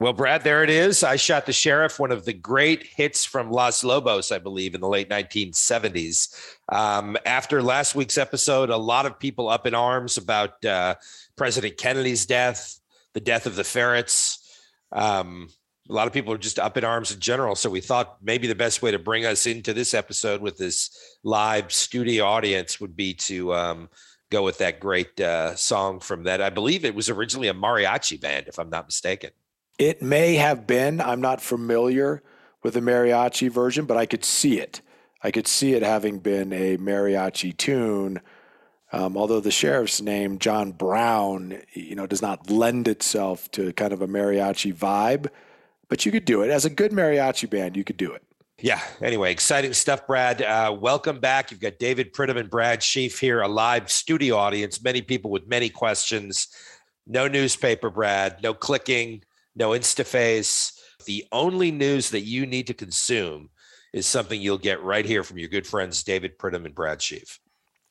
Well, Brad, there it is. I Shot the Sheriff, one of the great hits from Los Lobos, I believe, in the late 1970s. Um, after last week's episode, a lot of people up in arms about uh, President Kennedy's death, the death of the ferrets. Um, a lot of people are just up in arms in general. So we thought maybe the best way to bring us into this episode with this live studio audience would be to um, go with that great uh, song from that. I believe it was originally a mariachi band, if I'm not mistaken. It may have been. I'm not familiar with the mariachi version, but I could see it. I could see it having been a mariachi tune. Um, although the sheriff's name, John Brown, you know, does not lend itself to kind of a mariachi vibe, but you could do it as a good mariachi band. You could do it. Yeah. Anyway, exciting stuff, Brad. Uh, welcome back. You've got David Pridham and Brad Sheafe here, a live studio audience. Many people with many questions. No newspaper, Brad. No clicking no InstaFace. The only news that you need to consume is something you'll get right here from your good friends David Pridham and Brad Sheafe.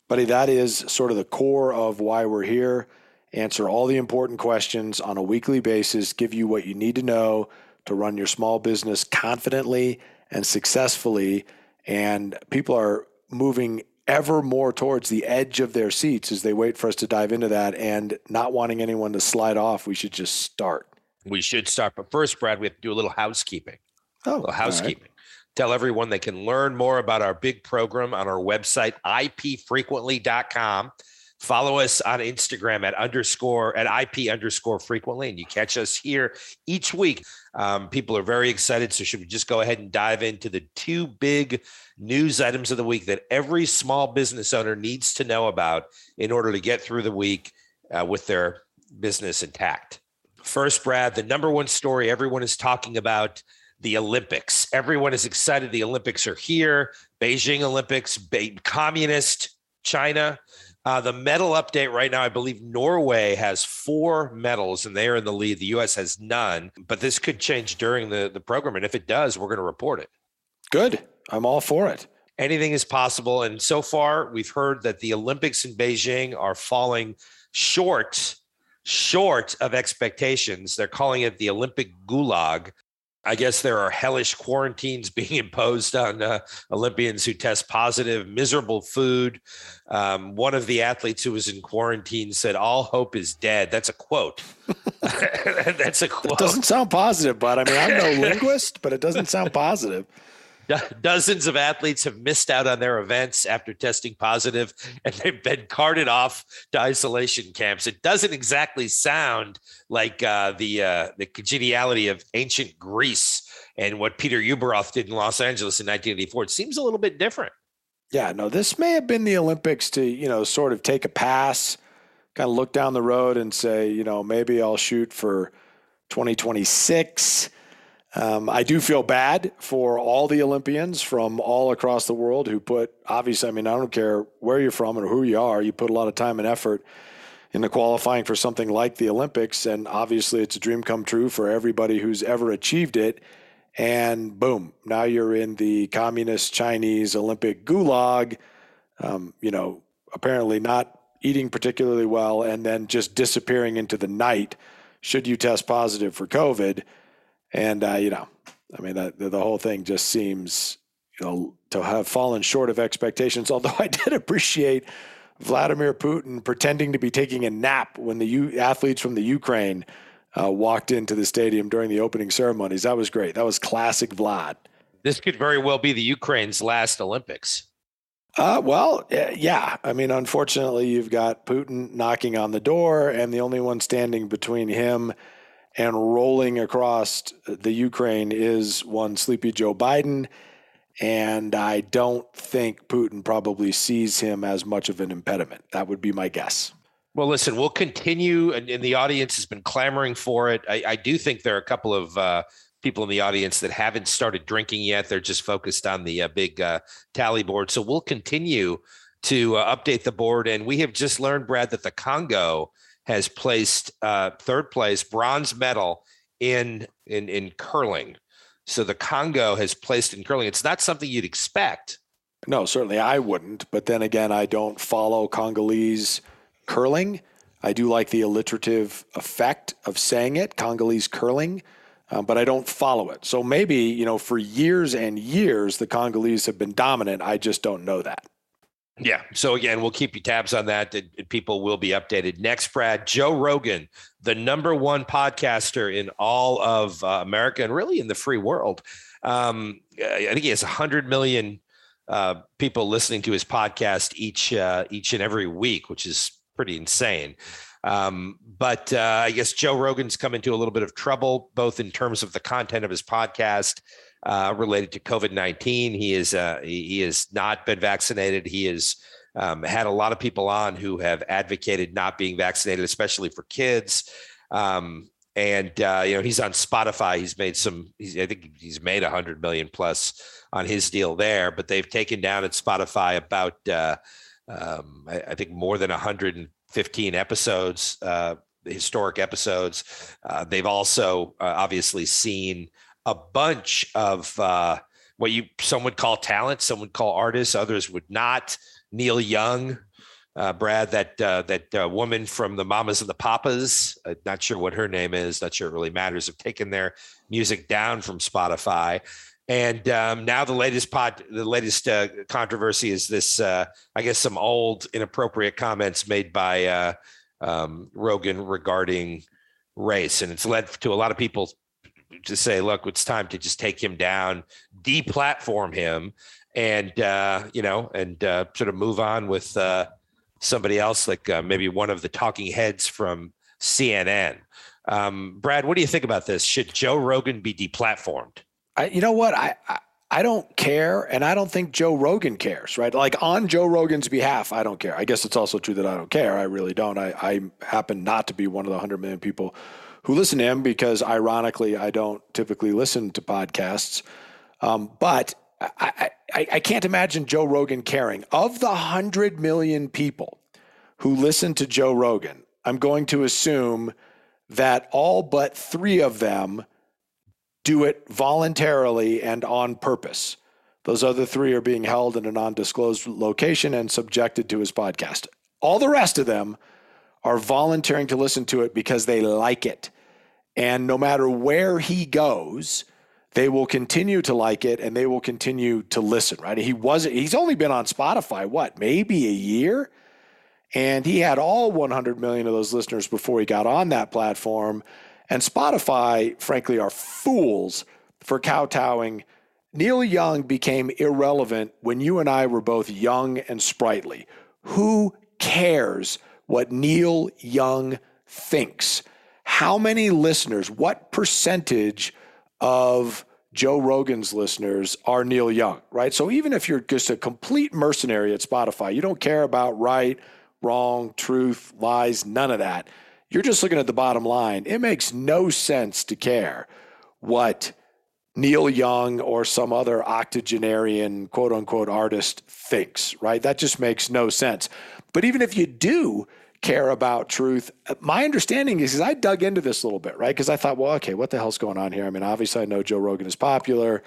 Buddy, that is sort of the core of why we're here. Answer all the important questions on a weekly basis, give you what you need to know to run your small business confidently and successfully. And people are moving ever more towards the edge of their seats as they wait for us to dive into that and not wanting anyone to slide off. We should just start we should start. But first, Brad, we have to do a little housekeeping. Oh, little housekeeping. Right. Tell everyone they can learn more about our big program on our website, ipfrequently.com. Follow us on Instagram at underscore at IP underscore frequently, and you catch us here each week. Um, people are very excited. So, should we just go ahead and dive into the two big news items of the week that every small business owner needs to know about in order to get through the week uh, with their business intact? First, Brad, the number one story everyone is talking about the Olympics. Everyone is excited. The Olympics are here. Beijing Olympics, communist China. Uh, the medal update right now, I believe Norway has four medals and they are in the lead. The U.S. has none, but this could change during the, the program. And if it does, we're going to report it. Good. I'm all for it. Anything is possible. And so far, we've heard that the Olympics in Beijing are falling short short of expectations. They're calling it the Olympic gulag. I guess there are hellish quarantines being imposed on uh, Olympians who test positive, miserable food. Um, one of the athletes who was in quarantine said, All hope is dead. That's a quote. That's a quote. It doesn't sound positive, but I mean, I'm no linguist, but it doesn't sound positive. Dozens of athletes have missed out on their events after testing positive, and they've been carted off to isolation camps. It doesn't exactly sound like uh, the uh, the congeniality of ancient Greece and what Peter Ueberroth did in Los Angeles in 1984. It seems a little bit different. Yeah, no, this may have been the Olympics to you know sort of take a pass, kind of look down the road and say, you know, maybe I'll shoot for 2026 um, I do feel bad for all the Olympians from all across the world who put, obviously, I mean, I don't care where you're from or who you are, you put a lot of time and effort into qualifying for something like the Olympics. And obviously, it's a dream come true for everybody who's ever achieved it. And boom, now you're in the communist Chinese Olympic gulag, um, you know, apparently not eating particularly well and then just disappearing into the night should you test positive for COVID. And, uh, you know, I mean, the, the whole thing just seems, you know, to have fallen short of expectations. Although I did appreciate Vladimir Putin pretending to be taking a nap when the U- athletes from the Ukraine uh, walked into the stadium during the opening ceremonies. That was great. That was classic Vlad. This could very well be the Ukraine's last Olympics. Uh, well, yeah. I mean, unfortunately, you've got Putin knocking on the door, and the only one standing between him and rolling across the Ukraine is one sleepy Joe Biden. And I don't think Putin probably sees him as much of an impediment. That would be my guess. Well, listen, we'll continue, and, and the audience has been clamoring for it. I, I do think there are a couple of uh, people in the audience that haven't started drinking yet. They're just focused on the uh, big uh, tally board. So we'll continue to uh, update the board. And we have just learned, Brad, that the Congo has placed uh, third place, bronze medal in in in curling. So the Congo has placed in curling. It's not something you'd expect. No, certainly I wouldn't. But then again, I don't follow Congolese curling. I do like the alliterative effect of saying it, Congolese curling um, but I don't follow it. So maybe, you know, for years and years, the Congolese have been dominant. I just don't know that. Yeah. So again, we'll keep you tabs on that. People will be updated. Next, Brad, Joe Rogan, the number one podcaster in all of uh, America and really in the free world. Um, I think he has 100 million uh, people listening to his podcast each uh, each and every week, which is pretty insane. Um, but uh, I guess Joe Rogan's come into a little bit of trouble, both in terms of the content of his podcast uh, related to COVID nineteen. He is uh, he, has not been vaccinated. He has um, had a lot of people on who have advocated not being vaccinated, especially for kids. Um, and uh, you know he's on Spotify. He's made some. He's, I think he's made a hundred million plus on his deal there. But they've taken down at Spotify about uh, um, I, I, think more than 100 15 episodes, uh, historic episodes. Uh, they've also uh, obviously seen a bunch of uh, what you some would call talent, some would call artists, others would not. Neil Young, uh, Brad, that uh, that woman from the Mamas and the Papas, not sure what her name is, not sure it really matters, have taken their music down from Spotify. And um, now the latest pod, the latest uh, controversy is this. Uh, I guess some old inappropriate comments made by uh, um, Rogan regarding race, and it's led to a lot of people to say, "Look, it's time to just take him down, deplatform him, and uh, you know, and uh, sort of move on with uh, somebody else, like maybe one of the talking heads from CNN." Um, Brad, what do you think about this? Should Joe Rogan be deplatformed? I, you know what? I, I, I don't care, and I don't think Joe Rogan cares, right? Like on Joe Rogan's behalf, I don't care. I guess it's also true that I don't care. I really don't. I, I happen not to be one of the 100 million people who listen to him because, ironically, I don't typically listen to podcasts. Um, but I, I, I can't imagine Joe Rogan caring. Of the 100 million people who listen to Joe Rogan, I'm going to assume that all but three of them – do it voluntarily and on purpose. Those other three are being held in a non disclosed location and subjected to his podcast. All the rest of them are volunteering to listen to it because they like it. And no matter where he goes, they will continue to like it and they will continue to listen, right? He wasn't, he's only been on Spotify, what, maybe a year? And he had all 100 million of those listeners before he got on that platform. And Spotify, frankly, are fools for kowtowing. Neil Young became irrelevant when you and I were both young and sprightly. Who cares what Neil Young thinks? How many listeners, what percentage of Joe Rogan's listeners are Neil Young, right? So even if you're just a complete mercenary at Spotify, you don't care about right, wrong, truth, lies, none of that you're just looking at the bottom line. It makes no sense to care what Neil Young or some other octogenarian quote unquote artist thinks, right? That just makes no sense. But even if you do care about truth, my understanding is, is I dug into this a little bit, right? Because I thought, well, okay, what the hell's going on here? I mean, obviously, I know Joe Rogan is popular.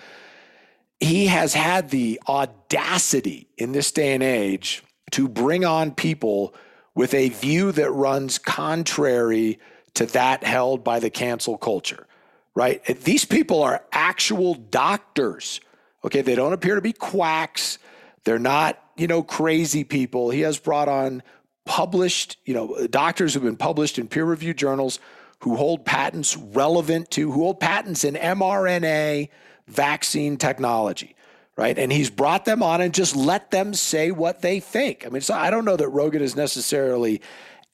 He has had the audacity in this day and age to bring on people with a view that runs contrary to that held by the cancel culture, right? These people are actual doctors. Okay, they don't appear to be quacks. They're not, you know, crazy people. He has brought on published, you know, doctors who've been published in peer reviewed journals who hold patents relevant to, who hold patents in mRNA vaccine technology right? And he's brought them on and just let them say what they think. I mean, so I don't know that Rogan is necessarily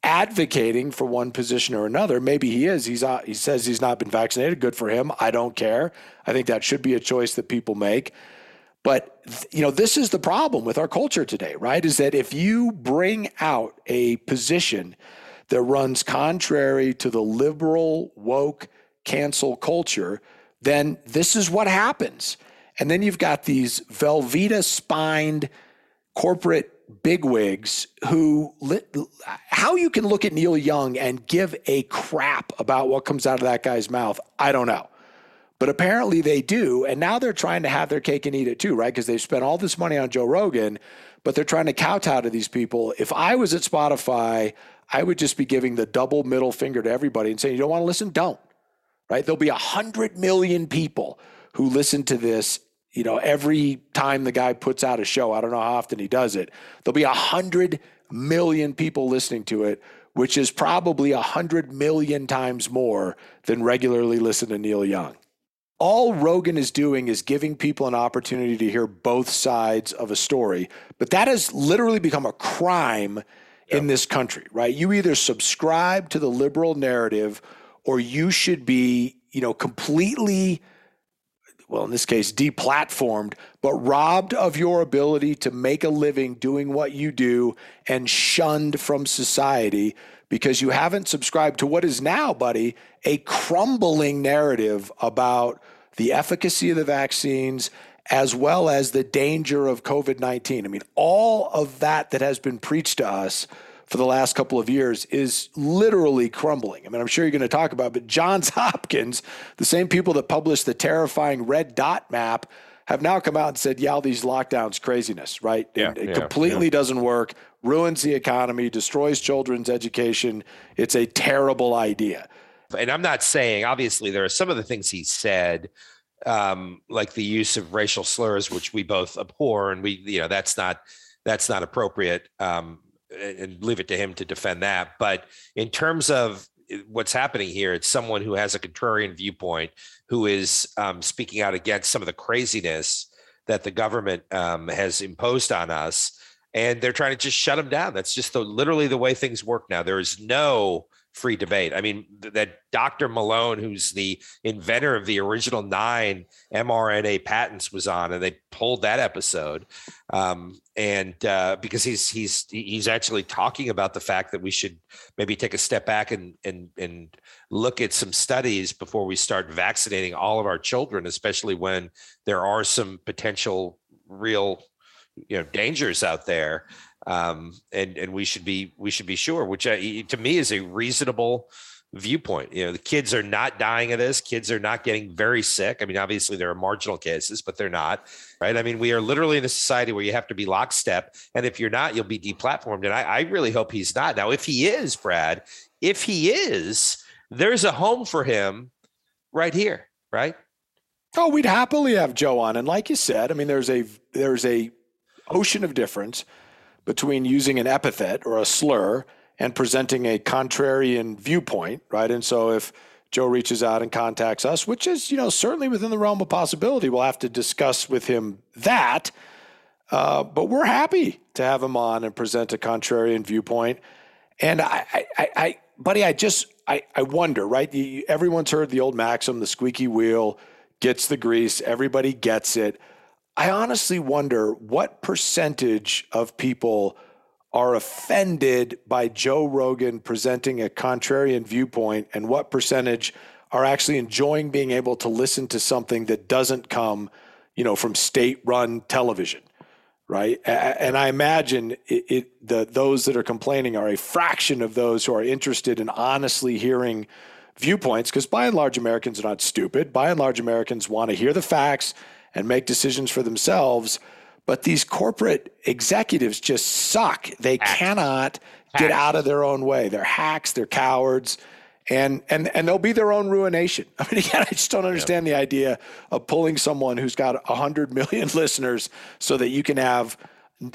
advocating for one position or another. Maybe he is. He's uh, he says he's not been vaccinated. Good for him. I don't care. I think that should be a choice that people make. But you know, this is the problem with our culture today, right? Is that if you bring out a position that runs contrary to the liberal woke cancel culture, then this is what happens. And then you've got these Velveeta spined corporate bigwigs who how you can look at Neil Young and give a crap about what comes out of that guy's mouth, I don't know. But apparently they do. And now they're trying to have their cake and eat it too, right? Because they've spent all this money on Joe Rogan, but they're trying to kowtow to these people. If I was at Spotify, I would just be giving the double middle finger to everybody and saying, you don't want to listen? Don't. Right? There'll be a hundred million people who listen to this you know, every time the guy puts out a show, I don't know how often he does it, there'll be a hundred million people listening to it, which is probably a hundred million times more than regularly listen to Neil Young. All Rogan is doing is giving people an opportunity to hear both sides of a story, but that has literally become a crime yep. in this country, right? You either subscribe to the liberal narrative or you should be, you know, completely well, in this case, deplatformed, but robbed of your ability to make a living doing what you do and shunned from society because you haven't subscribed to what is now, buddy, a crumbling narrative about the efficacy of the vaccines as well as the danger of COVID 19. I mean, all of that that has been preached to us for the last couple of years is literally crumbling. I mean, I'm sure you're going to talk about, it, but Johns Hopkins, the same people that published the terrifying red dot map, have now come out and said, yeah, these lockdowns craziness, right? Yeah, and it yeah, completely yeah. doesn't work, ruins the economy, destroys children's education. It's a terrible idea. And I'm not saying, obviously, there are some of the things he said, um, like the use of racial slurs, which we both abhor, and we, you know, that's not that's not appropriate. Um, and leave it to him to defend that. But in terms of eh, what's happening here, it's someone who has a contrarian viewpoint who is um, speaking out against some of the craziness that the government um, has imposed on us. And they're trying to just shut him down. That's just the, literally the way things work now. There is no free debate. I mean, that Dr. Malone, who's the inventor of the original nine mRNA patents, was on, and they pulled that episode. Um, and uh, because he's he's he's actually talking about the fact that we should maybe take a step back and and and look at some studies before we start vaccinating all of our children, especially when there are some potential real you know dangers out there um, and and we should be we should be sure, which uh, to me is a reasonable viewpoint. You know, the kids are not dying of this. Kids are not getting very sick. I mean, obviously there are marginal cases, but they're not. Right? I mean, we are literally in a society where you have to be lockstep, and if you're not, you'll be deplatformed. And I, I really hope he's not. Now, if he is, Brad, if he is, there's a home for him right here. Right? Oh, we'd happily have Joe on, and like you said, I mean, there's a there's a ocean of difference between using an epithet or a slur and presenting a contrarian viewpoint, right? And so if Joe reaches out and contacts us, which is, you know, certainly within the realm of possibility, we'll have to discuss with him that. Uh, but we're happy to have him on and present a contrarian viewpoint. And I, I, I buddy, I just, I, I wonder, right? everyone's heard the old maxim: the squeaky wheel gets the grease. Everybody gets it. I honestly wonder what percentage of people are offended by Joe Rogan presenting a contrarian viewpoint and what percentage are actually enjoying being able to listen to something that doesn't come, you know, from state-run television, right? And I imagine it, it the those that are complaining are a fraction of those who are interested in honestly hearing viewpoints because by and large Americans are not stupid. By and large Americans want to hear the facts and make decisions for themselves. But these corporate executives just suck. They hacks. cannot hacks. get out of their own way. They're hacks, they're cowards, and and and they'll be their own ruination. I mean, again, I just don't understand the idea of pulling someone who's got hundred million listeners so that you can have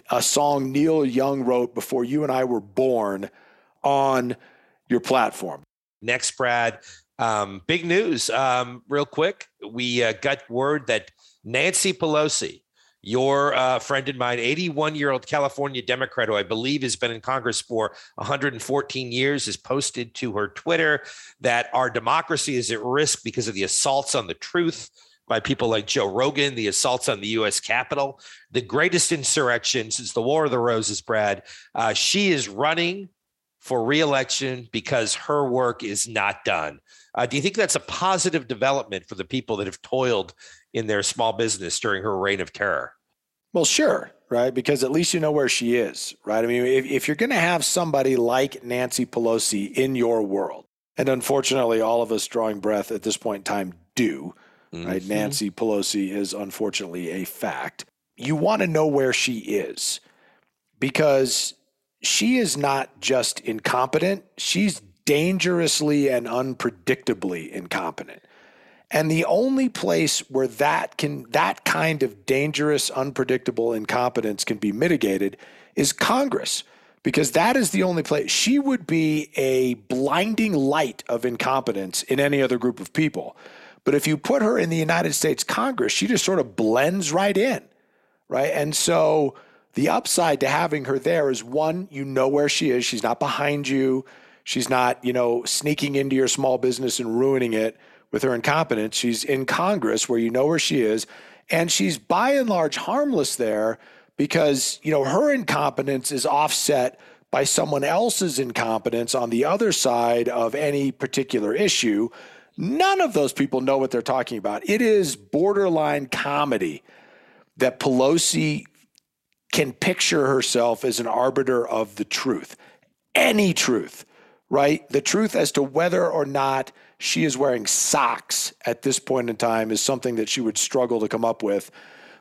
a song Neil Young wrote before you and I were born on your platform. Next, Brad, um, big news. Um, real quick, we uh, got word that Nancy Pelosi your uh, friend and mine, 81 year old California Democrat, who I believe has been in Congress for 114 years, has posted to her Twitter that our democracy is at risk because of the assaults on the truth by people like Joe Rogan, the assaults on the U.S. Capitol, the greatest insurrection since the War of the Roses, Brad. Uh, she is running for reelection because her work is not done. Uh, do you think that's a positive development for the people that have toiled in their small business during her reign of terror? Well, sure, right? Because at least you know where she is, right? I mean, if, if you're going to have somebody like Nancy Pelosi in your world, and unfortunately, all of us drawing breath at this point in time do, mm-hmm. right? Nancy Pelosi is unfortunately a fact. You want to know where she is because she is not just incompetent, she's dangerously and unpredictably incompetent. And the only place where that can that kind of dangerous, unpredictable incompetence can be mitigated is Congress. Because that is the only place she would be a blinding light of incompetence in any other group of people. But if you put her in the United States Congress, she just sort of blends right in. Right. And so the upside to having her there is one, you know where she is. She's not behind you. She's not, you know, sneaking into your small business and ruining it with her incompetence. She's in Congress where you know where she is. And she's by and large harmless there because, you know, her incompetence is offset by someone else's incompetence on the other side of any particular issue. None of those people know what they're talking about. It is borderline comedy that Pelosi can picture herself as an arbiter of the truth, any truth, right? The truth as to whether or not she is wearing socks at this point in time is something that she would struggle to come up with.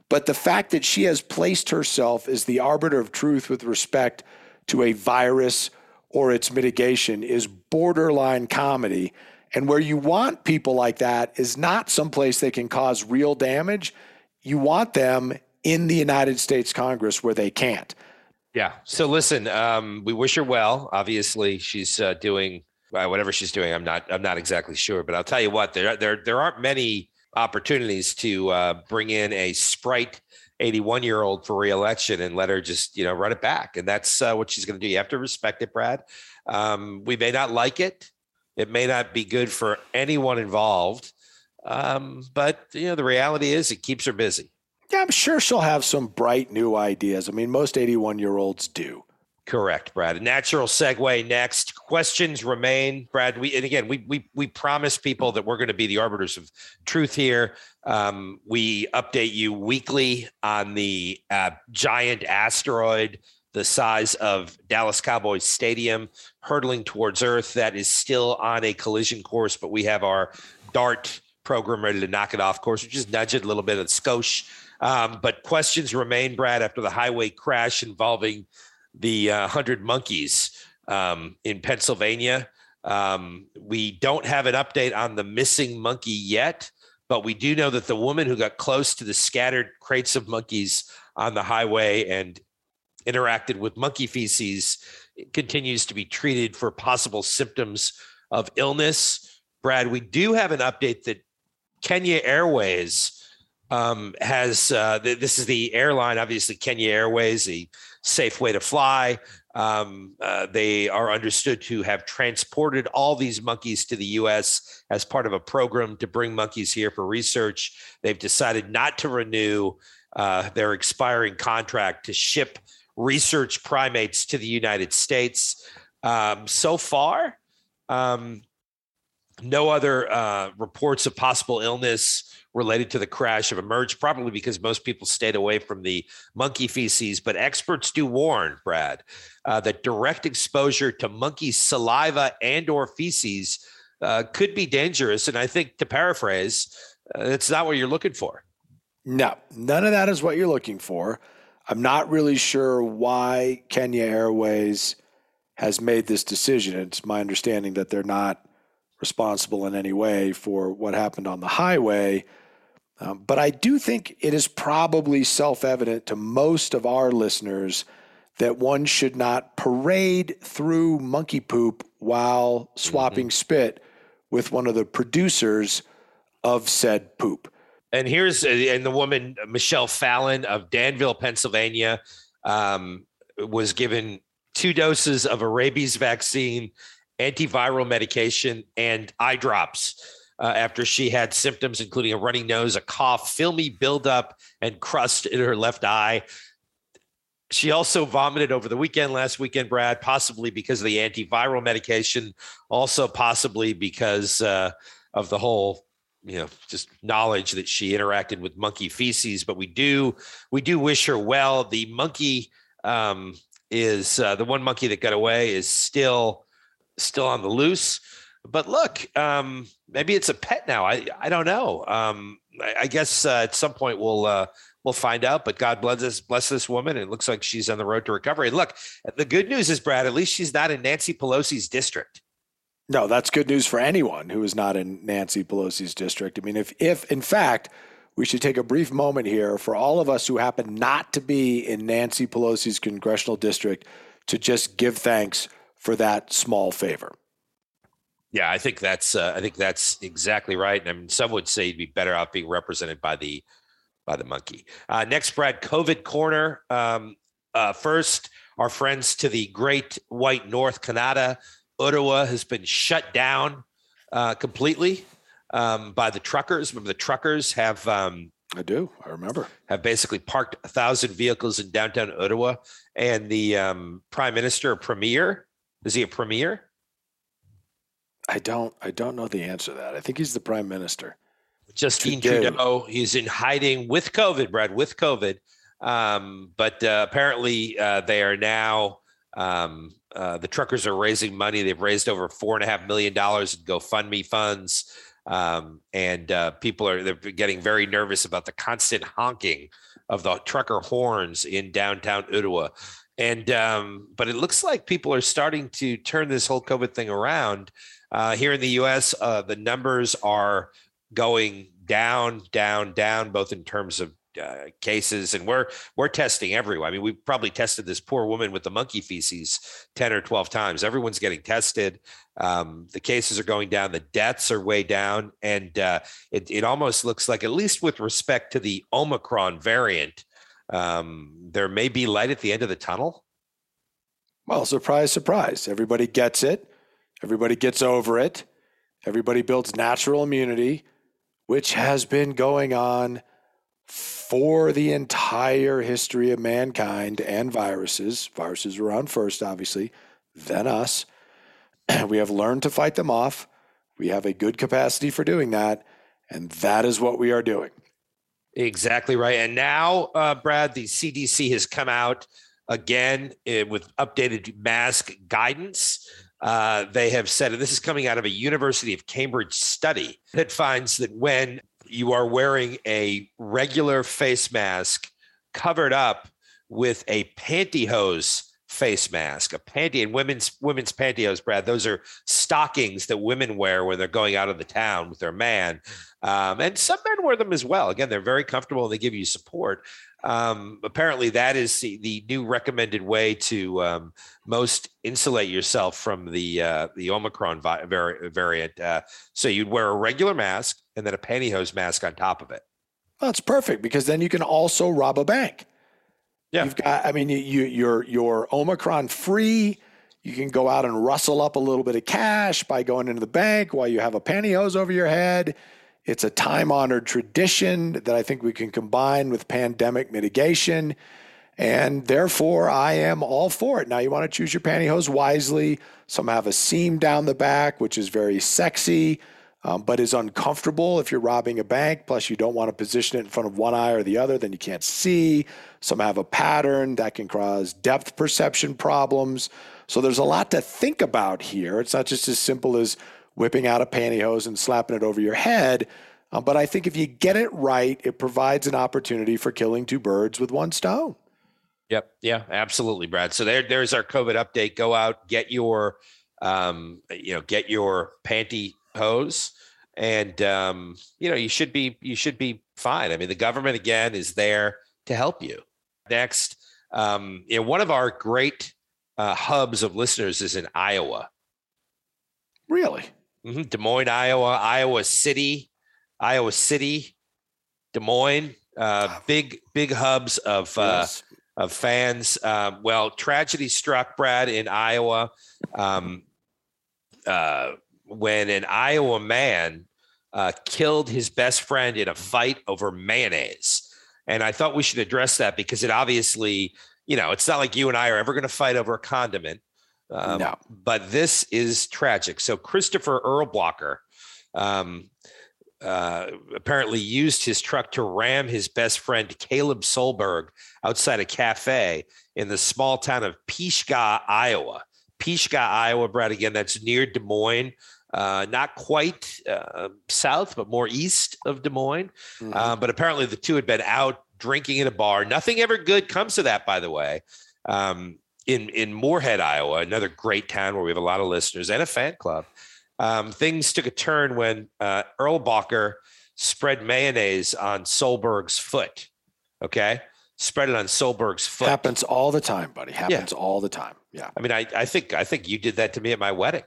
But the fact that she has placed herself as the arbiter of truth with respect to a virus or its mitigation is borderline comedy. And where you want people like that is not someplace they can cause real damage. You want them in the United States Congress where they can't. Yeah. So listen, um, we wish her well. Obviously, she's uh, doing uh, whatever she's doing. I'm not. I'm not exactly sure, but I'll tell you what. There, there, there aren't many opportunities to uh, bring in a sprite 81 year old for reelection and let her just you know run it back, and that's uh, what she's going to do. You have to respect it, Brad. Um, we may not like it. It may not be good for anyone involved. Um, but you know the reality is it keeps her busy. Yeah, I'm sure she'll have some bright new ideas. I mean, most 81 year olds do. Correct, Brad. A natural segue next. Questions remain, Brad. We and again, we we we promise people that we're going to be the arbiters of truth here. Um, we update you weekly on the uh, giant asteroid the size of Dallas Cowboys Stadium hurtling towards Earth. That is still on a collision course, but we have our DART program ready to knock it off course. We just nudge it a little bit of skosh um, but questions remain, Brad, after the highway crash involving the uh, 100 monkeys um, in Pennsylvania. Um, we don't have an update on the missing monkey yet, but we do know that the woman who got close to the scattered crates of monkeys on the highway and interacted with monkey feces continues to be treated for possible symptoms of illness. Brad, we do have an update that Kenya Airways um, has uh, th- this is the airline, obviously Kenya Airways, a safe way to fly. Um, uh, they are understood to have transported all these monkeys to the U.S. as part of a program to bring monkeys here for research. They've decided not to renew uh, their expiring contract to ship research primates to the United States. Um, so far, um, no other uh, reports of possible illness related to the crash have emerged, probably because most people stayed away from the monkey feces. But experts do warn, Brad, uh, that direct exposure to monkey saliva and or feces uh, could be dangerous. And I think, to paraphrase, uh, it's not what you're looking for. No, none of that is what you're looking for. I'm not really sure why Kenya Airways has made this decision. It's my understanding that they're not responsible in any way for what happened on the highway. Um, but I do think it is probably self evident to most of our listeners that one should not parade through monkey poop while swapping mm-hmm. spit with one of the producers of said poop. And here's and the woman Michelle Fallon of Danville, Pennsylvania, um, was given two doses of a rabies vaccine, antiviral medication, and eye drops. Uh, after she had symptoms including a running nose, a cough, filmy buildup, and crust in her left eye. She also vomited over the weekend last weekend, Brad, possibly because of the antiviral medication, also possibly because uh, of the whole you know just knowledge that she interacted with monkey feces but we do we do wish her well the monkey um, is uh, the one monkey that got away is still still on the loose. But look um, maybe it's a pet now. I i don't know. Um, I, I, guess uh, at some point we'll uh, we'll find out. But god bless this bless this woman. It looks like she's on the road to recovery. Look the good news is brad at least she's not in nancy pelosi's district. No, that's good news for anyone who is not in Nancy Pelosi's district. I mean, if if in fact we should take a brief moment here for all of us who happen not to be in Nancy Pelosi's congressional district to just give thanks for that small favor. Yeah, I think that's uh, I think that's exactly right. And I mean, some would say you'd be better off being represented by the by the monkey. Uh, next, Brad, COVID corner. Um, uh, first, our friends to the Great White North Canada Ottawa has been shut down uh, completely um, by the truckers. Remember, the truckers have. Um, I do. I remember. Have basically parked a thousand vehicles in downtown Ottawa, and the um, prime minister, premier, is he a premier? I don't. I don't know the answer to that. I think he's the prime minister. Justin Trudeau. Trudeau he's in hiding with COVID, Brad, with COVID. Um, but uh, apparently, uh, they are now um, uh, the truckers are raising money. They've raised over four and a half million dollars in GoFundMe funds, um, and uh, people are they're getting very nervous about the constant honking of the trucker horns in downtown Ottawa. And um, but it looks like people are starting to turn this whole COVID thing around. Uh, here in the U.S., uh, the numbers are going down, down, down, both in terms of uh, cases, and we're we're testing everyone. I mean, we probably tested this poor woman with the monkey feces ten or twelve times. Everyone's getting tested. Um, the cases are going down. The deaths are way down, and uh, it it almost looks like, at least with respect to the Omicron variant, um, there may be light at the end of the tunnel. Well, surprise, surprise! Everybody gets it. Everybody gets over it. Everybody builds natural immunity, which has been going on for the entire history of mankind and viruses. Viruses were around first, obviously, then us. we have learned to fight them off. We have a good capacity for doing that. And that is what we are doing. Exactly right. And now, uh, Brad, the CDC has come out again uh, with updated mask guidance. Uh, they have said, and this is coming out of a University of Cambridge study that finds that when you are wearing a regular face mask covered up with a pantyhose face mask, a panty and women's women's pantyhose, Brad. Those are stockings that women wear when they're going out of the town with their man, um, and some men wear them as well. Again, they're very comfortable and they give you support. Um, apparently, that is the, the, new recommended way to um, most insulate yourself from the uh, the Omicron vi- variant. Uh, so you'd wear a regular mask and then a pantyhose mask on top of it. It's perfect because then you can also rob a bank. Yeah, you've got. I mean, you, you you're you're Omicron free. You can go out and rustle up a little bit of cash by going into the bank while you have a pantyhose over your head. It's a time honored tradition that I think we can combine with pandemic mitigation. And therefore, I am all for it. Now, you want to choose your pantyhose wisely. Some have a seam down the back, which is very sexy, um, but is uncomfortable if you're robbing a bank. Plus, you don't want to position it in front of one eye or the other, then you can't see. Some have a pattern that can cause depth perception problems. So, there's a lot to think about here. It's not just as simple as whipping out a pantyhose and slapping it over your head. Uh, but I think if you get it right, it provides an opportunity for killing two birds with one stone. Yep. Yeah, absolutely, Brad. So there, there's our COVID update. Go out, get your, um, you know, get your panty hose, and um, you know, you should be, you should be fine. I mean, the government again is there to help you. Next, um, you know, one of our great uh, hubs of listeners is in Iowa. Really? Mm-hmm. Des Moines, Iowa, Iowa City, Iowa City. Des Moines, uh, big big hubs of uh, Yes. of fans. Um, well, tragedy struck Brad in Iowa um, uh, when an Iowa man uh, killed his best friend in a fight over mayonnaise. And I thought we should address that because it obviously, you know, it's not like you and I are ever going to fight over a condiment. Um, No. But this is tragic. So Christopher Earlblocker um, uh, apparently used his truck to ram his best friend Caleb Solberg outside a cafe in the small town of Pisgah, Iowa. Pisgah, Iowa, Brad. Again, that's near Des Moines, uh, not quite uh, south, but more east of Des Moines. Mhm. Uh, but apparently, the two had been out drinking in a bar. Nothing ever good comes to that, by the way. Um, in in Moorhead, Iowa, another great town where we have a lot of listeners and a fan club. Um, things took a turn when uh, Earlbacher spread mayonnaise on Solberg's foot. Okay, spread it on Solberg's foot. Happens all the time, buddy. Happens all the time. Yeah. I mean, I, I think I think you did that to me at my wedding.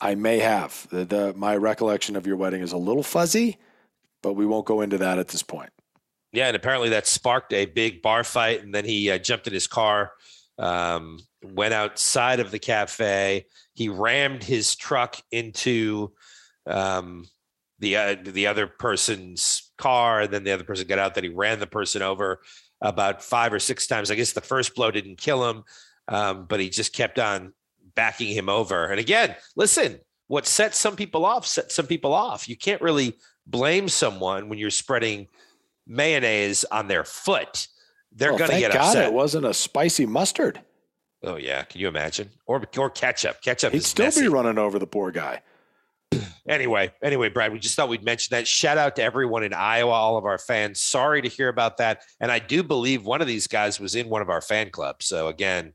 I may have. The, the my recollection of your wedding is a little fuzzy, but we won't go into that at this point. Yeah, and apparently that sparked a big bar fight, and then he uh, jumped in his car, um, went outside of the cafe. He rammed his truck into um, the uh, the other person's car, and then the other person got out. Then he ran the person over about five or six times. I guess the first blow didn't kill him, um, but he just kept on backing him over. And again, listen, what sets some people off sets some people off. You can't really blame someone when you're spreading mayonnaise on their foot. They're Well, going to get God upset. it wasn't a spicy mustard. Oh yeah, can you imagine? Or or ketchup. Ketchup He'd is still messy. be running over the poor guy. Anyway, anyway, Brad, we just thought we'd mention that. Shout out to everyone in Iowa, all of our fans. Sorry to hear about that. And I do believe one of these guys was in one of our fan clubs. So again,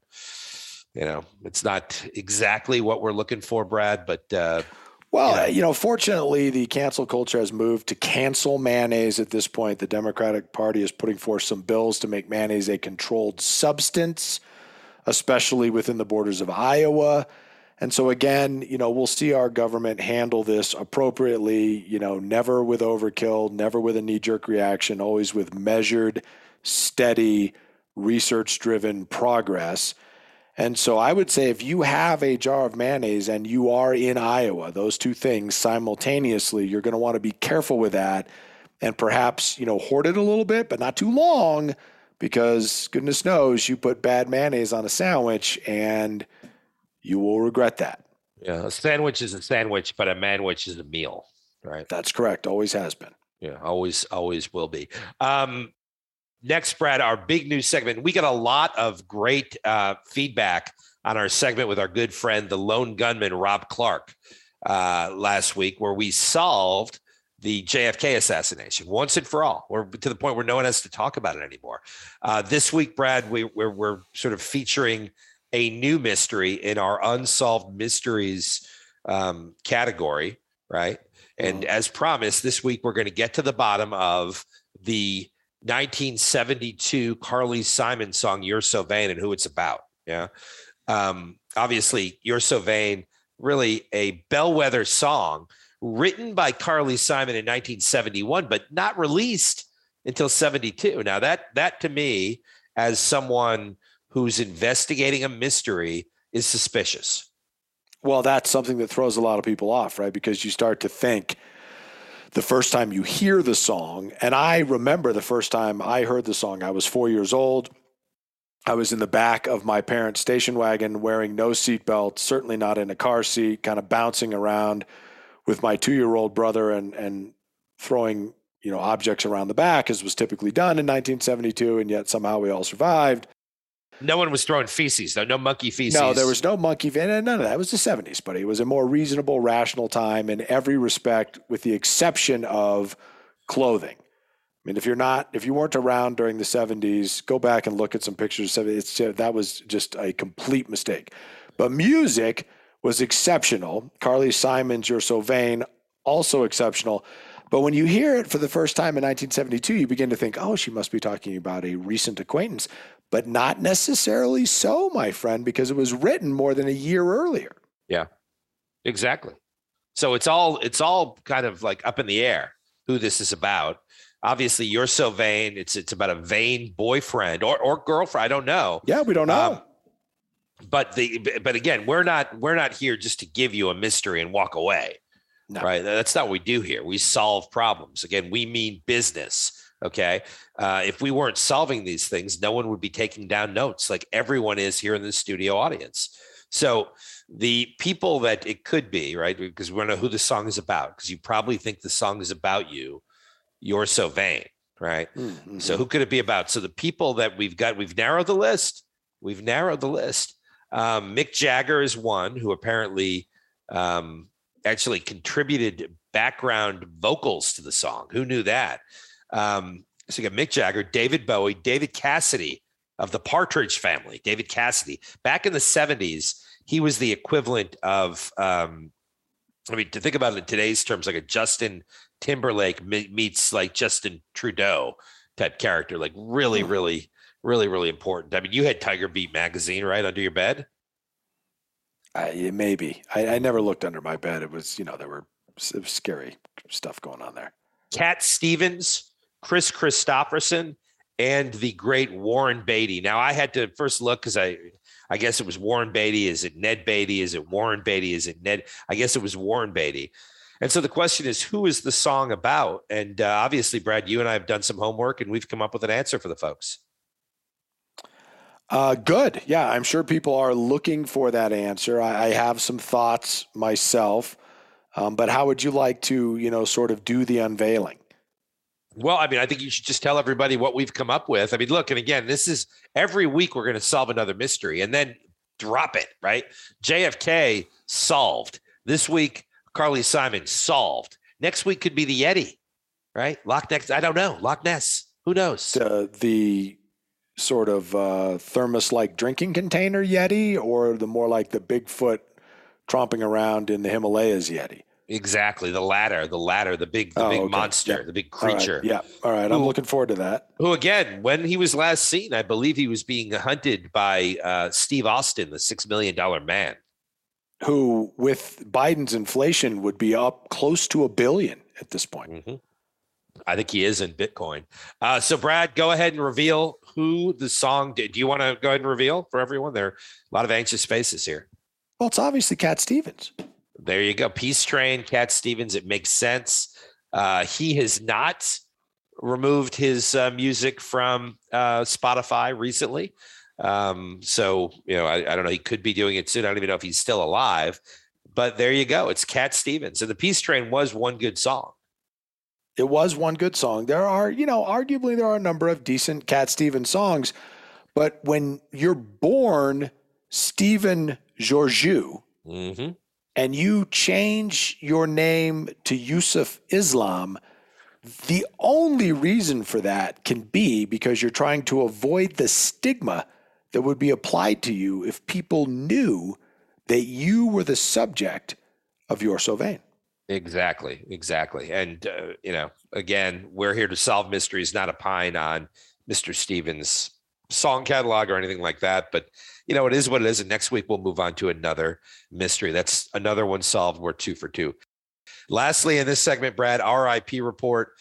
you know, it's not exactly what we're looking for, Brad, but uh, Well, Yeah. you know, fortunately, the cancel culture has moved to cancel mayonnaise at this point. The Democratic Party is putting forth some bills to make mayonnaise a controlled substance, especially within the borders of Iowa. And so, again, you know, we'll see our government handle this appropriately, you know, never with overkill, never with a knee jerk reaction, always with measured, steady, research driven progress. And so I would say if you have a jar of mayonnaise and you are in Iowa, those two things simultaneously, you're going to want to be careful with that and perhaps, you know, hoard it a little bit, but not too long because goodness knows you put bad mayonnaise on a sandwich and you will regret that. yeah, a sandwich is a sandwich, but a manwich is a meal, right? That's correct. Always has been. Yeah, always, always will be. Um, next, Brad, our big news segment. We got a lot of great uh, feedback on our segment with our good friend, the lone gunman, Rob Clark, uh, last week, where we solved the JFK assassination once and for all. We're to the point where no one has to talk about it anymore. Uh, this week, Brad, we, we're, we're sort of featuring a new mystery in our unsolved mysteries um, category, right? And as promised, this week we're going to get to the bottom of the 1972 Carly Simon song "You're So Vain" and who it's about. Yeah, um, obviously, "You're So Vain" really a bellwether song written by Carly Simon in 1971, but not released until 72. Now that that to me, as someone who's investigating a mystery, is suspicious. Well, that's something that throws a lot of people off, right? Because you start to think the first time you hear the song, and I remember the first time I heard the song, I was four years old. I was in the back of my parents' station wagon wearing no seatbelt, certainly not in a car seat, kind of bouncing around with my two year old brother and, and throwing you know objects around the back as was typically done in 1972 and yet somehow we all survived No one was throwing feces, though. No monkey feces. no, there was no monkey. None of that. It was the 70s, buddy. It was a more reasonable, rational time in every respect, with the exception of clothing. I mean, if you're not, if you weren't around during the 70s, go back and look at some pictures. It's that was just a complete mistake. But music was exceptional. Carly Simon's "You're So Vain" also exceptional. But when you hear it for the first time in 1972, you begin to think, oh, she must be talking about a recent acquaintance. But not necessarily so, my friend, because it was written more than a year earlier. Yeah, exactly. So it's all it's all kind of like up in the air who this is about. Obviously, you're so vain. It's it's about a vain boyfriend or or girlfriend. I don't know. Yeah, we don't know. Um, but the but again, we're not we're not here just to give you a mystery and walk away. No. Right? That's not what we do here. We solve problems. Again, we mean business. Okay. Uh, if we weren't solving these things, no one would be taking down notes like everyone is here in the studio audience. So the people that it could be, right? Because we want to know who the song is about, because you probably think the song is about you. You're so vain, right? Mm-hmm. So who could it be about? So the people that we've got, we've narrowed the list. We've narrowed the list. Um, Mick Jagger is one who apparently um, actually contributed background vocals to the song. Who knew that? Um, so you got Mick Jagger, David Bowie, David Cassidy of the Partridge Family. David Cassidy. Back in the '70s, he was the equivalent of. Um, I mean, to think about it in today's terms, like a Justin Timberlake meets like Justin Trudeau type character, like really, hmm. really, really, really important. I mean, you had Tiger Beat magazine right under your bed. I, maybe I, I, never looked under my bed. It was, you know, there were scary stuff going on there. Cat Stevens, Kris Kristofferson, and the great Warren Beatty. Now I had to first look because I, I guess it was Warren Beatty. Is it Ned Beatty? Is it Warren Beatty? Is it Ned? I guess it was Warren Beatty. And so the question is, who is the song about? And uh, obviously, Brad, you and I have done some homework, and we've come up with an answer for the folks. Uh, good. Yeah, I'm sure people are looking for that answer. I, I have some thoughts myself, um, but how would you like to, you know, sort of do the unveiling? Well, I mean, I think you should just tell everybody what we've come up with. I mean, look, and again, this is every week we're going to solve another mystery and then drop it, right? JFK solved. This week, Carly Simon solved. Next week could be the Yeti, right? Loch Ness. I don't know. Loch Ness. Who knows? The sort of uh, thermos like drinking container Yeti or the more like the Bigfoot tromping around in the Himalayas Yeti? Exactly, the latter, the latter, the big, the oh, big okay. monster, yeah. the big creature. All right. Yeah, all right. I'm looking forward to that. Who again, when he was last seen, I believe he was being hunted by uh, Steve Austin, the six million dollar man, who, with Biden's inflation, would be up close to a billion at this point. Mm-hmm. I think he is in Bitcoin. Uh, so, Brad, go ahead and reveal who the song did. Do you want to go ahead and reveal for everyone? There are a lot of anxious faces here. Well, it's obviously Cat Stevens. There you go. Peace Train, Cat Stevens. It makes sense. Uh, he has not removed his uh, music from uh, Spotify recently. Um, so, you know, I, I, don't know. He could be doing it soon. I don't even know if he's still alive. But there you go. It's Cat Stevens. And the Peace Train was one good song. It was one good song. There are, you know, arguably there are a number of decent Cat Stevens songs, but when you're born Stephen Georgiou mm-hmm. And you change your name to Yusuf Islam, the only reason for that can be because you're trying to avoid the stigma that would be applied to you if people knew that you were the subject of You're So Vain. Exactly, exactly. And uh, you know, again, we're here to solve mysteries, not a pine on Mr. Stevens' song catalog or anything like that. But you know, it is what it is. And next week we'll move on to another mystery. That's another one solved. We're two for two. Lastly, in this segment, Brad, RIP report.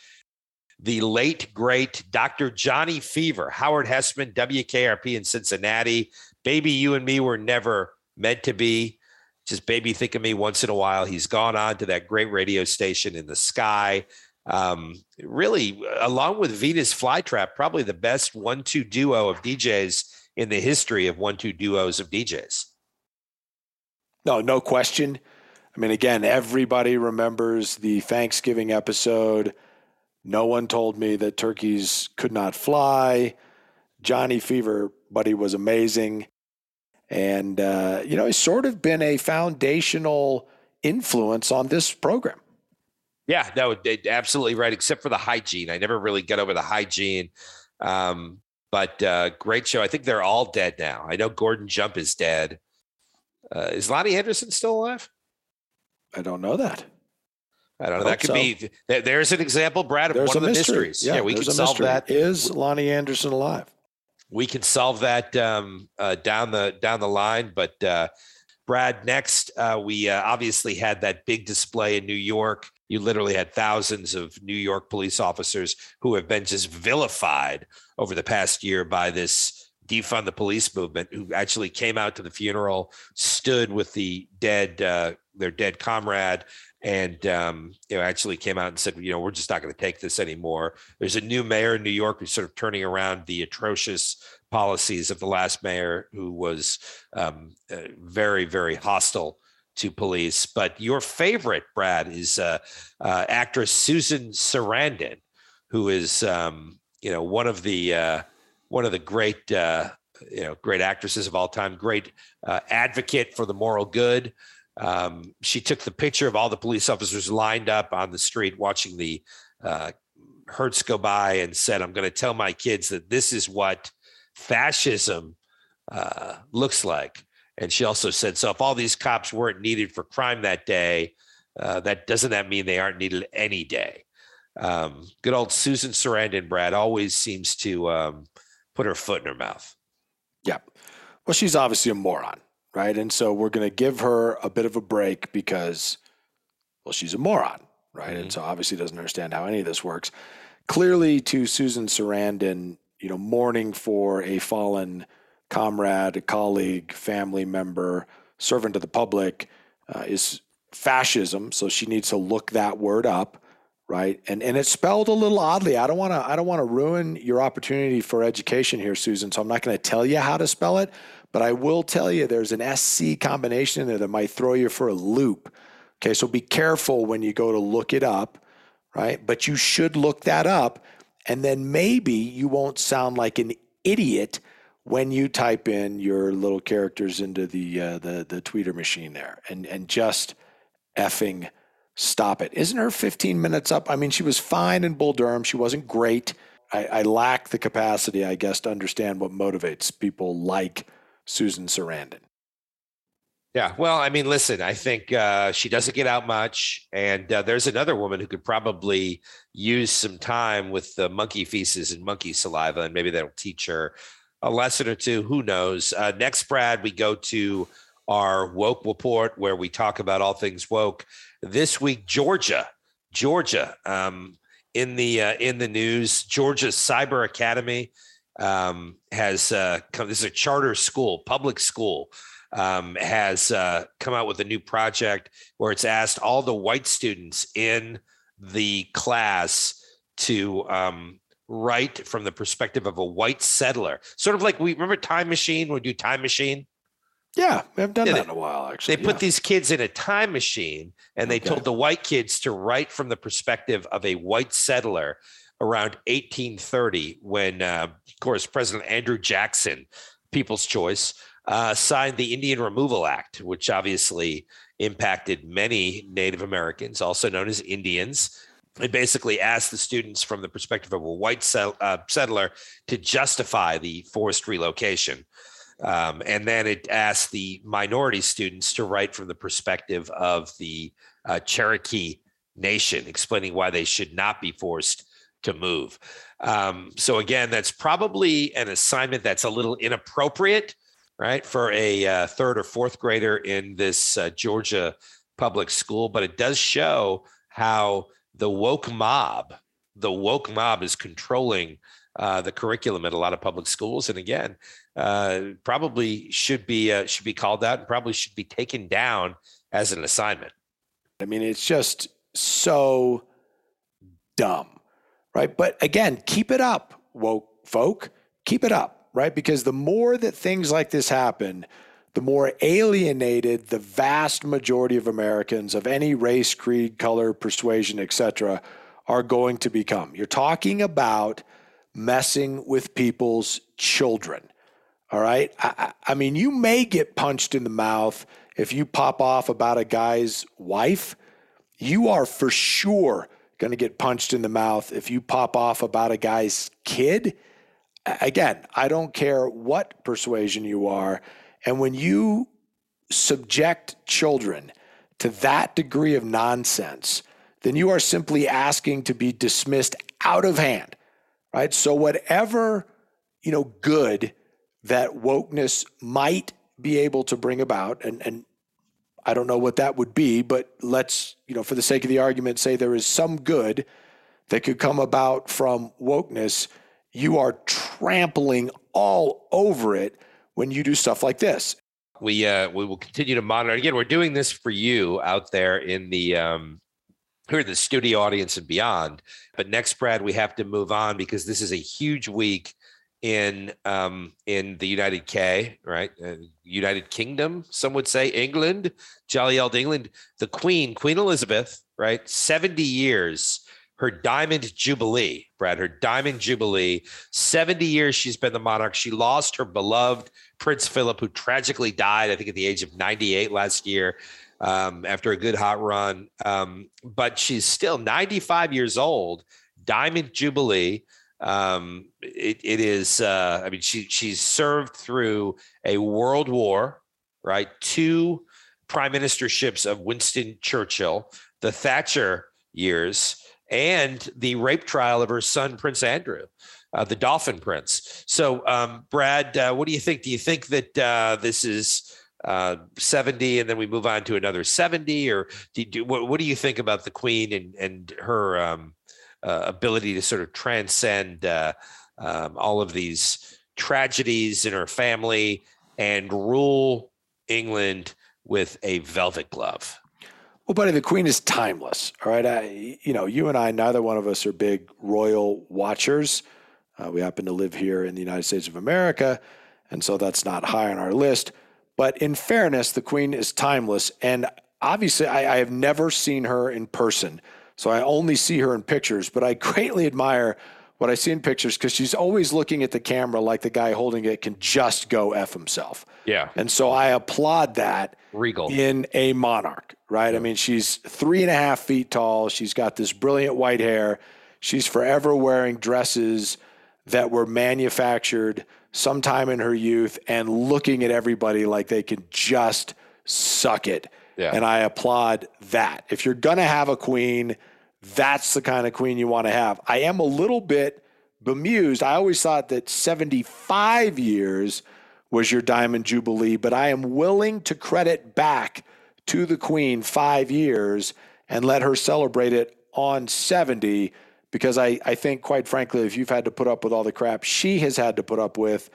The late great Dr. Johnny Fever, Howard Hesseman, WKRP in Cincinnati. Baby, you and me were never meant to be just baby think of me once in a while. He's gone on to that great radio station in the sky. Um, really, along with Venus Flytrap, probably the best one-two duo of DJs in the history of one-two duos of DJs. No, no question. I mean, again, everybody remembers the Thanksgiving episode. No one told me that turkeys could not fly. Johnny Fever, he was amazing. And, uh, you know, he's sort of been a foundational influence on this program. Yeah, no, absolutely right, except for the hygiene. I never really got over the hygiene. Um, but uh, great show. I think they're all dead now. I know Gordon Jump is dead. Uh, is Loni Anderson still alive? I don't know that. I don't know. That could so. be. There's an example, Brad, of there's one of the mystery. mysteries. Yeah, yeah we can solve mystery. that. Is Loni Anderson alive? we can solve that um, uh, down the down the line. But uh, Brad, next uh, we uh, obviously had that big display in New York you literally had thousands of New York police officers who have been just vilified over the past year by this defund the police movement who actually came out to the funeral stood with the dead uh, their dead comrade and um, you know actually came out and said you know we're just not going to take this anymore. There's a new mayor in new york who's sort of turning around the atrocious policies of the last mayor who was um, uh, very very hostile to police but your favorite brad is uh, uh, actress susan sarandon who is um, you know one of the uh, one of the great uh, you know great actresses of all time great uh, advocate for the moral good um, she took the picture of all the police officers lined up on the street watching the uh, Hertz go by and said, I'm going to tell my kids that this is what fascism looks like. And she also said, so if all these cops weren't needed for crime that day, uh, that doesn't that mean they aren't needed any day? Um, good old Susan Sarandon, Brad, always seems to um, put her foot in her mouth. Yeah. Well, she's obviously a moron right? And so we're going to give her a bit of a break because, well, she's a moron, right? Mm-hmm. And so obviously doesn't understand how any of this works. Clearly, to Susan Sarandon, you know, mourning for a fallen comrade, colleague, family member, servant of the public uh, is fascism. So she needs to look that word up, right? And and it's spelled a little oddly. I don't want to I don't want to ruin your opportunity for education here, Susan. So I'm not going to tell you how to spell it. But I will tell you there's an SC combination in there that might throw you for a loop. Okay, so be careful when you go to look it up, right? But you should look that up, and then maybe you won't sound like an idiot when you type in your little characters into the uh, the the tweeter machine there, and and just effing stop it. Isn't her 15 minutes up? I mean, she was fine in Bull Durham. She wasn't great. I, I lack the capacity, I guess, to understand what motivates people like Susan Sarandon. Yeah, well, I mean, listen, I think uh, she doesn't get out much, and uh, there's another woman who could probably use some time with the monkey feces and monkey saliva, and maybe that'll teach her a lesson or two. Who knows? Uh, next, Brad, we go to our woke report where we talk about all things woke. This week, Georgia, Georgia, um, in the uh, in the news, Georgia Cyber Academy um, has uh, come. This is a charter school, public school, um, has uh, come out with a new project where it's asked all the white students in the class to um, write from the perspective of a white settler, sort of like we remember Time Machine. We do Time Machine. Yeah, we haven't done yeah, that in a while. Actually, they put these kids in a time machine, and they okay. told the white kids to write from the perspective of a white settler around 1830 when, uh, of course, President Andrew Jackson, People's Choice, uh, signed the Indian Removal Act, which obviously impacted many Native Americans, also known as Indians. It basically asked the students from the perspective of a white uh, settler to justify the forced relocation. Um, and then it asked the minority students to write from the perspective of the uh, Cherokee Nation, explaining why they should not be forced to move. Um, so again, that's probably an assignment that's a little inappropriate, right, for a uh, third or fourth grader in this uh, Georgia public school. But it does show how the woke mob, the woke mob, is controlling uh, the curriculum at a lot of public schools. And again, uh, probably should be uh, should be called out and probably should be taken down as an assignment. I mean, it's just so dumb right? But again, keep it up, woke folk. Keep it up, right? Because the more that things like this happen, the more alienated the vast majority of Americans of any race, creed, color, persuasion, etc., are going to become. You're talking about messing with people's children. All right. I, I, mean, you may get punched in the mouth if you pop off about a guy's wife. You are for sure going to get punched in the mouth if you pop off about a guy's kid. Again, I don't care what persuasion you are. And when you subject children to that degree of nonsense, then you are simply asking to be dismissed out of hand, right? So, whatever, you know, good that wokeness might be able to bring about, and, and I don't know what that would be, but let's, you know, for the sake of the argument, say there is some good that could come about from wokeness. You are trampling all over it when you do stuff like this. We uh, we will continue to monitor. Again, we're doing this for you out there in the um, here in the studio audience and beyond. But next, Brad, we have to move on because this is a huge week in um, in the United K, right? Uh, United Kingdom, some would say England, jolly old England. The Queen, Queen Elizabeth, right? Seventy years, her diamond jubilee, Brad. Her diamond jubilee. Seventy years she's been the monarch. She lost her beloved Prince Philip, who tragically died, I think, at the age of ninety-eight last year. Um, after a good hot run, um, but she's still 95 years old, Diamond Jubilee um, it, it is, uh, I mean, she she's served through a world war, right? Two prime ministerships of Winston Churchill, the Thatcher years, and the rape trial of her son, Prince Andrew. Uh, the Dolphin Prince. So, um, Brad, uh, what do you think? Do you think that uh, this is uh, 70 and then we move on to another 70? Or do do, what, what, do you think about the Queen and, and her um, uh, ability to sort of transcend uh, um, all of these tragedies in her family and rule England with a velvet glove. Well, buddy, the Queen is timeless. All right, I, you know, you and I, neither one of us are big royal watchers. Uh, we happen to live here in the United States of America, and so that's not high on our list. But in fairness, the Queen is timeless, and obviously, I, I have never seen her in person. So I only see her in pictures, but I greatly admire what I see in pictures because she's always looking at the camera like the guy holding it can just go F himself. Yeah. And so I applaud that regal in a monarch, right? I mean, she's three and a half feet tall. She's got this brilliant white hair. She's forever wearing dresses that were manufactured sometime in her youth and looking at everybody like they can just suck it. Yeah. And I applaud that. If you're going to have a queen, that's the kind of queen you want to have. I am a little bit bemused. I always thought that 75 years was your diamond jubilee, but I am willing to credit back to the queen five years and let her celebrate it on 70 because I, I think, quite frankly, if you've had to put up with all the crap she has had to put up with,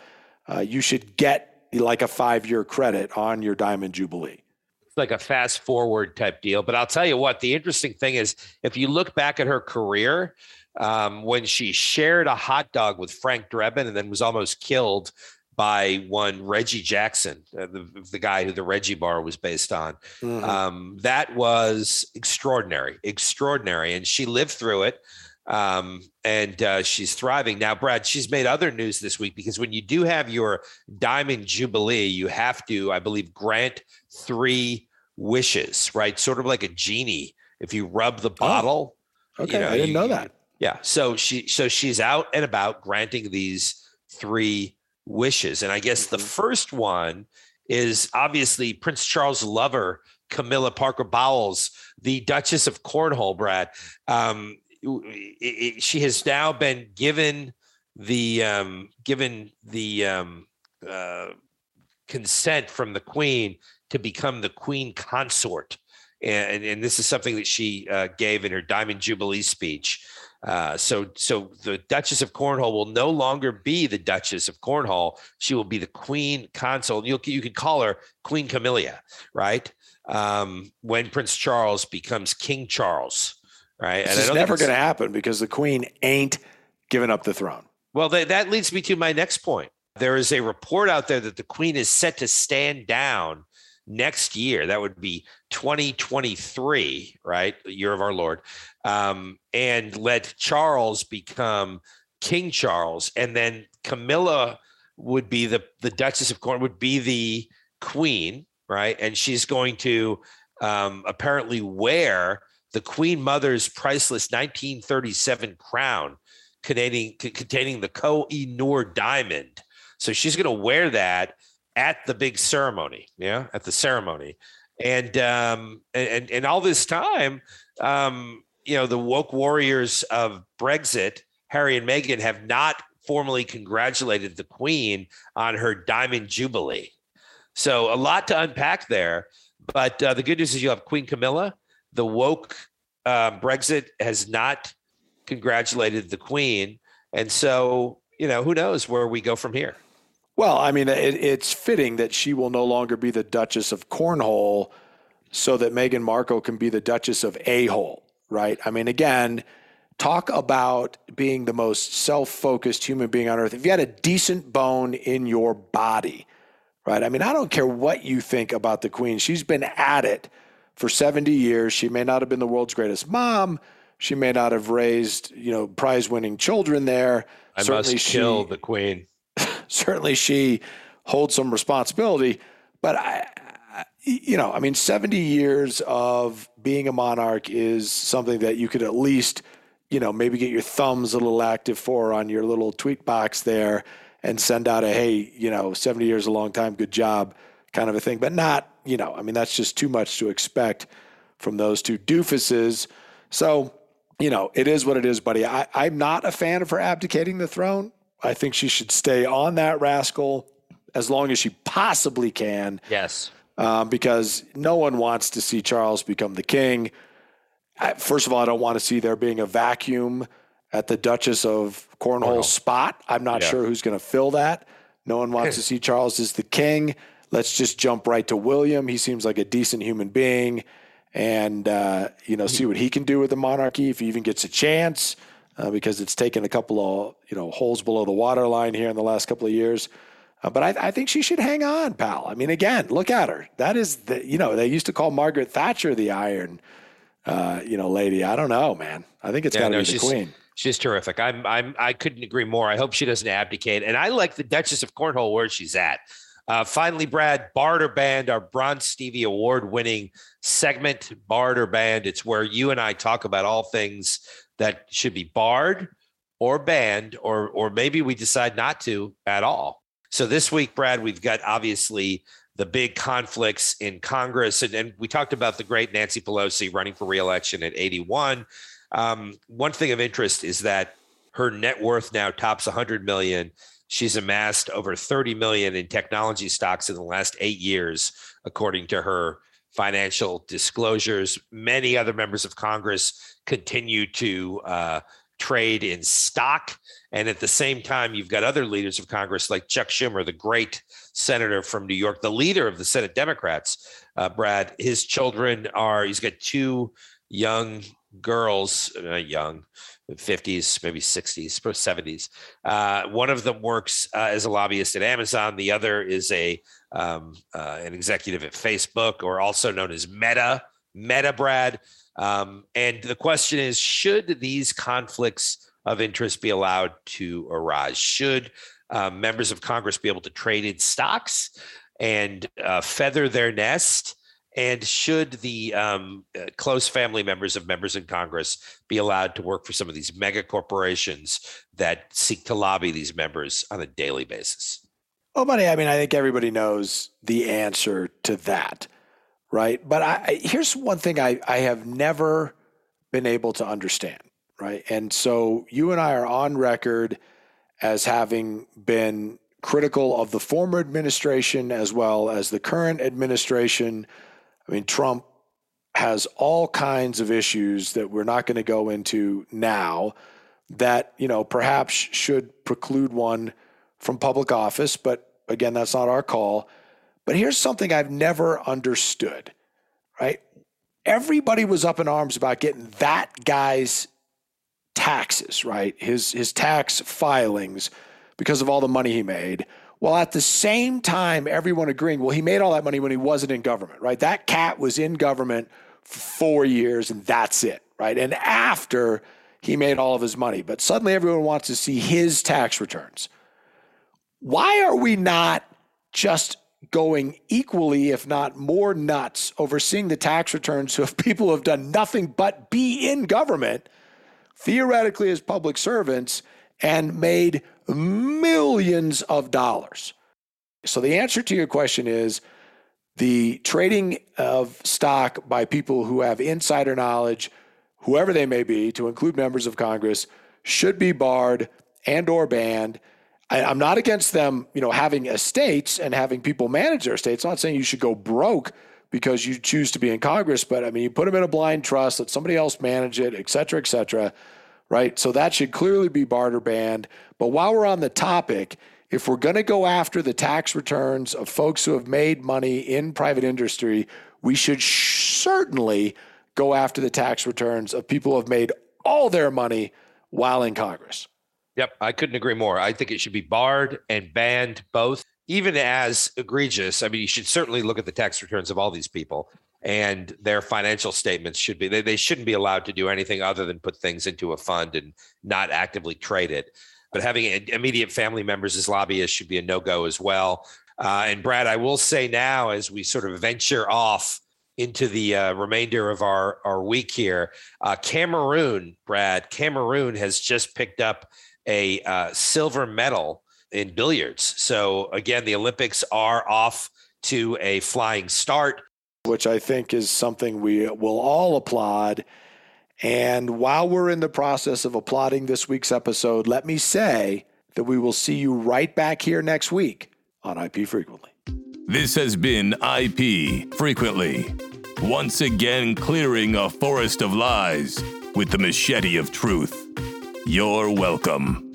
uh, you should get like a five year credit on your diamond jubilee It's like a fast forward type deal. But I'll tell you what, the interesting thing is if you look back at her career, um, when she shared a hot dog with Frank Drebin and then was almost killed by one Reggie Jackson, uh, the, the guy who the Reggie Bar was based on. Mm-hmm. Um, that was extraordinary, extraordinary. And she lived through it um, and uh, she's thriving now. Brad, she's made other news this week because when you do have your diamond jubilee, you have to, I believe, grant three wishes, right? Sort of like a genie. If you rub the oh, bottle, oh, okay, you know, I didn't you, know that. Yeah, so she, so she's out and about granting these three wishes, and I guess mm-hmm. the first one is obviously Prince Charles' lover. Camilla Parker Bowles, the Duchess of Cornwall, Brad. Um, it, it, she has now been given the um, given the um, uh, consent from the queen to become the queen consort, and, and this is something that she uh, gave in her Diamond Jubilee speech. Uh, so, so the Duchess of Cornwall will no longer be the Duchess of Cornwall. She will be the Queen Consort. You you could call her Queen Camilla, right? Um, when Prince Charles becomes King Charles right? This is never going to happen because the queen ain't giving up the throne. Well, th- that leads me to my next point. There is a report out there that the queen is set to stand down next year. That would be 2023, right? The year of our Lord. Um, and let Charles become King Charles. And then Camilla would be the, the Duchess of Cornwall, would be the queen, right? And she's going to um, apparently wear the Queen Mother's priceless 1937 crown containing, containing the Koh i Noor diamond. So she's going to wear that at the big ceremony, yeah, at the ceremony. And um, and and all this time, um, you know, the woke warriors of Megxit, Harry and Meghan, have not formally congratulated the Queen on her diamond jubilee. So a lot to unpack there But uh, the good news is you have Queen Camilla. The woke uh, Megxit has not congratulated the Queen. And so, you know, who knows where we go from here? Well, I mean, it, it's fitting that she will no longer be the Duchess of Cornhole so that Meghan Markle can be the Duchess of A Hole, right? I mean, again, talk about being the most self focused human being on earth. If you had a decent bone in your body, right? I mean, I don't care what you think about the Queen, she's been at it for 70 years. She may not have been the world's greatest mom. She may not have raised, you know, prize winning children there. I Certainly must kill she, the Queen certainly she holds some responsibility. But I, you know, I mean, 70 years of being a monarch is something that you could at least, you know, maybe get your thumbs a little active for on your little tweet box there and send out a, hey, you know, 70 years a long time, good job kind of a thing. But not, you know, I mean, that's just too much to expect from those two doofuses. So, you know, it is what it is, buddy. I, I'm not a fan of her abdicating the throne. I think she should stay on that rascal as long as she possibly can. Yes. Um, because no one wants to see Charles become the king. I, first of all, I don't want to see there being a vacuum at the Duchess of Cornhole, Cornwall. spot. I'm not yeah. sure who's going to fill that. No one wants to see Charles as the king. Let's just jump right to William. He seems like a decent human being, and uh, you know, see what he can do with the monarchy if he even gets a chance uh, because it's taken a couple of you know holes below the waterline here in the last couple of years. Uh, but I, I, think she should hang on, pal. I mean, again, look at her. That is the you know they used to call Margaret Thatcher the Iron, uh, you know, lady. I don't know, man. I think it's yeah, got to no, be the queen. She's terrific. I'm I'm I couldn't agree more. I hope she doesn't abdicate. And I like the Duchess of Cornwall where she's at. Uh, finally, Brad, Barter Band, our Bronze Stevie Award winning segment, Barter Band. It's where you and I talk about all things that should be barred or banned, or or maybe we decide not to at all. So this week, Brad, we've got obviously the big conflicts in Congress, and, and we talked about the great Nancy Pelosi running for reelection at 81. Um, one thing of interest is that her net worth now tops 100 million. She's amassed over 30 million in technology stocks in the last eight years, according to her financial disclosures. Many other members of Congress continue to uh, trade in stock. And at the same time, you've got other leaders of Congress like Chuck Schumer, the great senator from New York, the leader of the Senate Democrats. Uh, Brad, his children are, he's got two young girls, uh, young, 50s, maybe 60s, 70s. Uh, one of them works uh, as a lobbyist at Amazon. The other is a um, uh, an executive at Facebook, or also known as Meta. Meta, Brad. Um, and the question is should these conflicts of interest be allowed to arise? Should uh, members of Congress be able to trade in stocks and uh, feather their nest? And should the um, uh, close family members of members in Congress be allowed to work for some of these mega corporations that seek to lobby these members on a daily basis? Oh, buddy, I mean, I think everybody knows the answer to that right? But I, here's one thing I, I have never been able to understand, right? And so you and I are on record as having been critical of the former administration as well as the current administration. I mean, Trump has all kinds of issues that we're not going to go into now that, you know, perhaps should preclude one from public office. But again, that's not our call. But here's something I've never understood, right? Everybody was up in arms about getting that guy's taxes, right? His his tax filings because of all the money he made. While at the same time, everyone agreeing, well, he made all that money when he wasn't in government, right? That cat was in government for four years and that's it, right? And after he made all of his money, but suddenly everyone wants to see his tax returns. Why are we not just going equally, if not more nuts, over seeing the tax returns of people who have done nothing but be in government, theoretically as public servants, and made millions of dollars. So the answer to your question is the trading of stock by people who have insider knowledge, whoever they may be, to include members of Congress, should be barred and or banned I, am not against them, you know, having estates and having people manage their estates. I'm not saying you should go broke because you choose to be in Congress. But I mean, you put them in a blind trust, let somebody else manage it, et cetera, et cetera. Right. So that should clearly be barter banned. But while we're on the topic, if we're going to go after the tax returns of folks who have made money in private industry, we should sh- certainly go after the tax returns of people who have made all their money while in Congress. Yep, I couldn't agree more. I think it should be barred and banned both, even as egregious. I mean, you should certainly look at the tax returns of all these people and their financial statements should be they, they shouldn't be allowed to do anything other than put things into a fund and not actively trade it. But having immediate family members as lobbyists should be a no-go as well. Uh, and Brad, I will say now, as we sort of venture off into the uh, remainder of our, our week here. Uh, Cameroon, Brad, Cameroon has just picked up a uh, silver medal in billiards. So, again, the Olympics are off to a flying start. Which I think is something we will all applaud. And while we're in the process of applauding this week's episode, let me say that we will see you right back here next week on IP Frequently. This has been IP Frequently, once again clearing a forest of lies with the machete of truth. You're welcome.